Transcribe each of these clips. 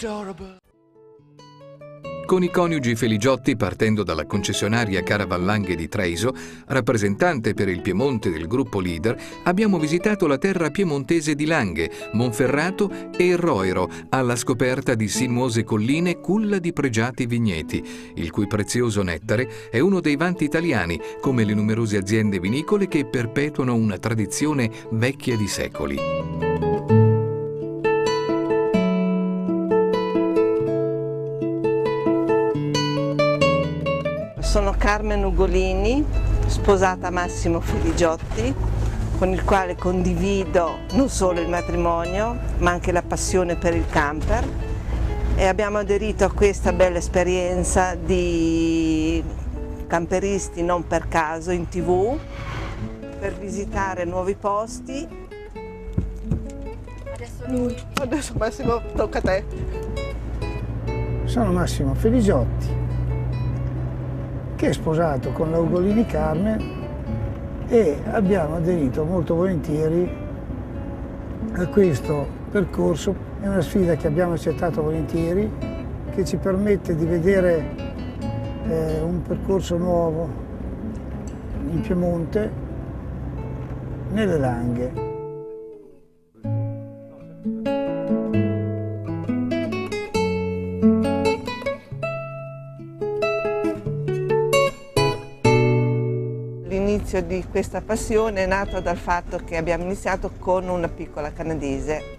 Adorable. Con i coniugi Feligiotti, partendo dalla concessionaria Caravallanghe di Treiso, rappresentante per il Piemonte del gruppo Leader, abbiamo visitato la terra piemontese di Langhe, Monferrato e Roiro, alla scoperta di sinuose colline culla di pregiati vigneti, il cui prezioso nettare è uno dei vanti italiani, come le numerose aziende vinicole che perpetuano una tradizione vecchia di secoli. Carmen Ugolini, sposata a Massimo Feligiotti, con il quale condivido non solo il matrimonio, ma anche la passione per il camper e abbiamo aderito a questa bella esperienza di camperisti non per caso in tv per visitare nuovi posti. Adesso lui. Adesso Massimo tocca a te. Sono Massimo Feligiotti, che è sposato con la Ugolini Carmen e abbiamo aderito molto volentieri a questo percorso. È una sfida che abbiamo accettato volentieri, che ci permette di vedere eh, un percorso nuovo in Piemonte, nelle Langhe. L'inizio di questa passione è nato dal fatto che abbiamo iniziato con una piccola canadese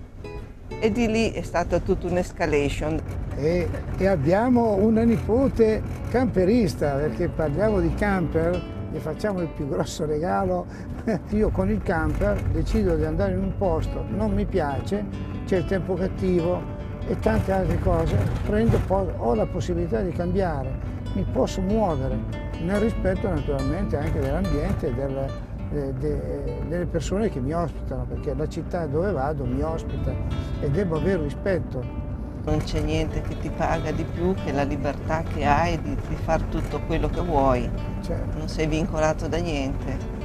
e di lì è stata tutta un'escalation. E, e abbiamo una nipote camperista, perché parliamo di camper, gli facciamo il più grosso regalo. Io con il camper decido di andare in un posto, non mi piace, c'è il tempo cattivo e tante altre cose, prendo, ho la possibilità di cambiare, mi posso muovere, nel rispetto naturalmente anche dell'ambiente e del, de- de- delle persone che mi ospitano, perché la città dove vado mi ospita e devo avere rispetto. Non c'è niente che ti paga di più che la libertà che hai di, di fare tutto quello che vuoi, Cioè, non sei vincolato da niente.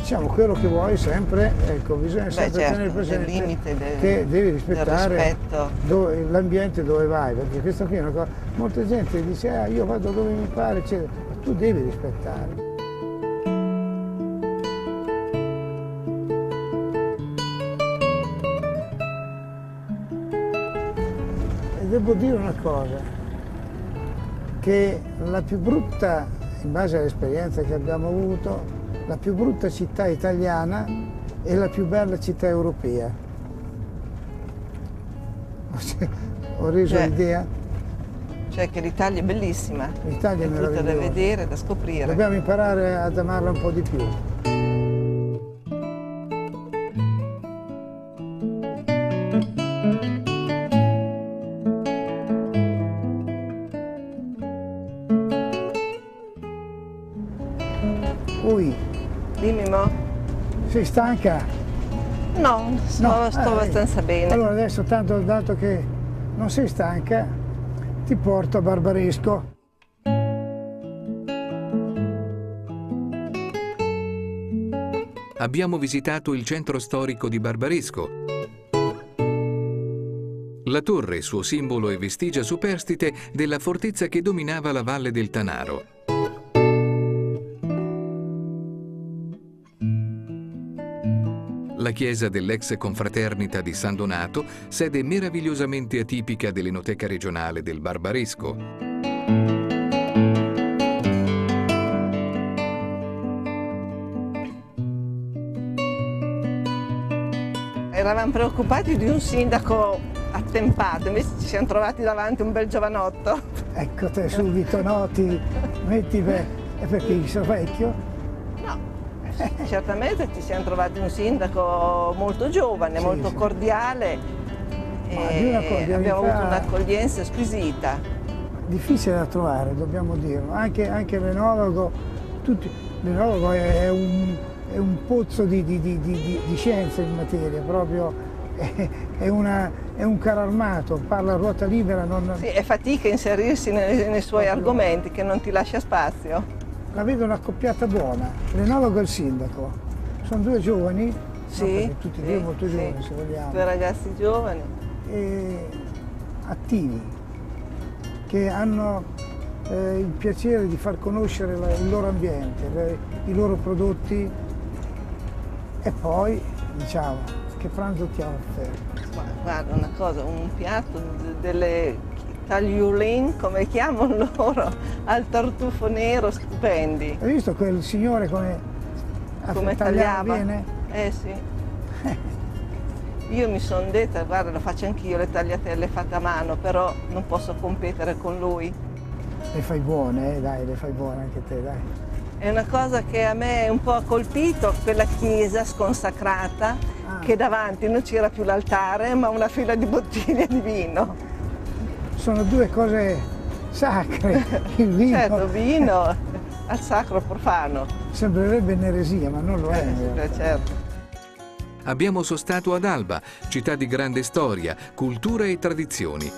Diciamo quello che vuoi sempre, ecco, bisogna Beh, sempre certo, tenere presente limite del- che devi del rispettare dove- l'ambiente dove vai, perché questo qui è una cosa, molta gente dice ah, io vado dove mi pare, eccetera, ma tu devi rispettare. E devo dire una cosa, che la più brutta, in base all'esperienza che abbiamo avuto, la più brutta città italiana è la più bella città europea. Ho reso Cioè, l'idea? Cioè che l'Italia è bellissima, L'Italia è è tutta da vedere, da scoprire. Dobbiamo imparare ad amarla un po' di più. Ui, Dimmi mo? sei stanca? No, sto, No, sto eh, abbastanza bene. Allora adesso, tanto dato che non sei stanca, ti porto a Barbaresco. abbiamo visitato il centro storico di Barbaresco. La torre, suo simbolo e vestigia superstite della fortezza che dominava la valle del Tanaro. La chiesa dell'ex confraternita di San Donato, sede meravigliosamente atipica dell'Enoteca regionale del Barbaresco. Eravamo preoccupati di un sindaco attempato, invece ci siamo trovati davanti un bel giovanotto. Ecco te subito, no? Ti metti per... è perché io sono vecchio? Certamente ci siamo trovati un sindaco molto giovane, Sì, molto sì. cordiale e abbiamo avuto un'accoglienza squisita. difficile da trovare, dobbiamo dirlo. Anche, anche l'enologo, l'enologo è, un, è un pozzo di, di- di- di- scienza in materia, proprio è, è una- è un carro armato, parla a ruota libera, non, Sì, è fatica inserirsi nei, nei suoi argomenti che non ti lascia spazio. La vedo una coppiata buona, l'enologo e il sindaco. Sono due giovani, no, Sì, perché tutti e due sì, molto sì. giovani se vogliamo, Due ragazzi giovani. e attivi, che hanno eh, il piacere di far conoscere la- il loro ambiente, le- i loro prodotti e poi diciamo che pranzo ti offre. Ma guarda una cosa, un piatto delle tagliolin, come chiamano loro, al tartufo nero, stupendi. Hai visto quel signore come, Come tagliava tagliava? bene? Eh sì. Io mi sono detta, guarda, lo faccio anch'io le tagliatelle fatte a mano, però non posso competere con lui. Le fai buone, eh, dai, le fai buone anche te, dai. È una cosa che a me un po' ha colpito, quella chiesa sconsacrata, Ah. che davanti non c'era più l'altare, ma una fila di bottiglie di vino. Sono due cose sacre, il vino Certo, vino al sacro profano. sembrerebbe un'eresia, ma non lo è. Eh, certo. Abbiamo sostato ad Alba, città di grande storia, cultura e tradizioni.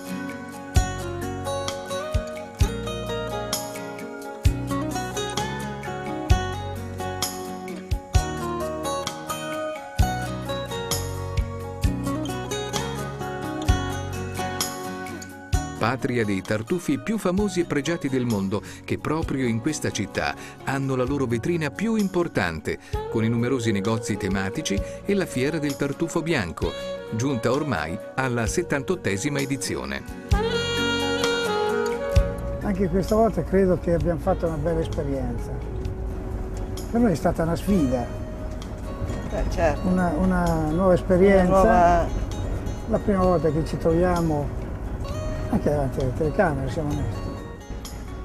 Patria dei tartufi più famosi e pregiati del mondo, che proprio in questa città hanno la loro vetrina più importante, con i numerosi negozi tematici e la fiera del tartufo bianco, giunta ormai alla 78esima edizione. Anche questa volta credo che abbiamo fatto una bella esperienza. Per noi è stata una sfida, Eh, certo. una, una nuova Una esperienza. nuova- La prima volta che ci troviamo anche davanti alle telecamere, siamo onesti.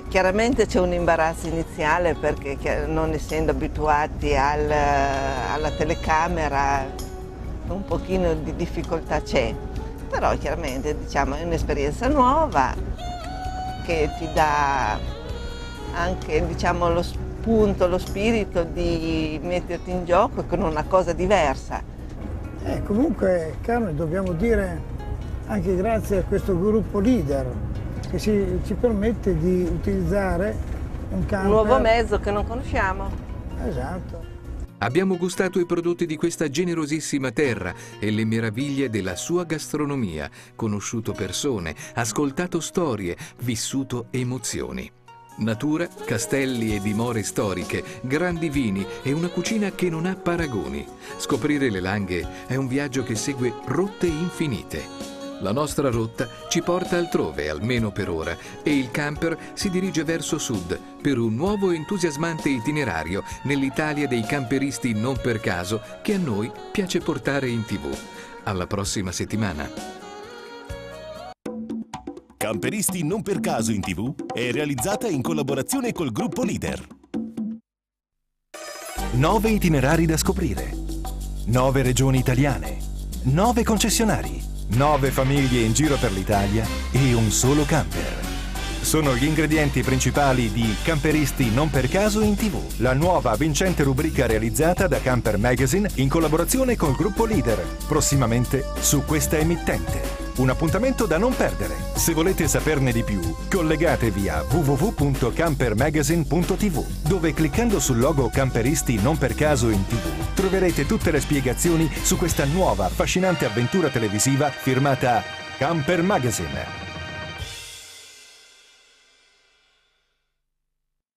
Chiaramente c'è un imbarazzo iniziale perché non essendo abituati al- alla telecamera un pochino di difficoltà c'è, però chiaramente diciamo, è un'esperienza nuova che ti dà anche diciamo, lo spunto, lo spirito di metterti in gioco con una cosa diversa. Eh, comunque, Carmen, dobbiamo dire anche grazie a questo gruppo leader che ci, ci permette di utilizzare un camper. Un nuovo mezzo che non conosciamo. Esatto. Abbiamo gustato i prodotti di questa generosissima terra e le meraviglie della sua gastronomia, conosciuto persone, ascoltato storie, vissuto emozioni. Natura, castelli e dimore storiche, grandi vini e una cucina che non ha paragoni. Scoprire le Langhe è un viaggio che segue rotte infinite. La nostra rotta ci porta altrove, almeno per ora, e il camper si dirige verso sud per un nuovo entusiasmante itinerario nell'Italia dei camperisti non per caso che a noi piace portare in tv. Alla prossima settimana. Camperisti non per caso in TV è realizzata in collaborazione col gruppo Leader. Nove itinerari da scoprire. Nove regioni italiane. Nove concessionari. Nove famiglie in giro per l'Italia e un solo camper. Sono gli ingredienti principali di Camperisti non per caso in TV, la nuova vincente rubrica realizzata da Camper Magazine in collaborazione col gruppo Leader, prossimamente su questa emittente. Un appuntamento da non perdere. Se volete saperne di più, collegatevi a www.campermagazine.tv, dove cliccando sul logo Camperisti non per caso in TV troverete tutte le spiegazioni su questa nuova affascinante avventura televisiva firmata Camper Magazine.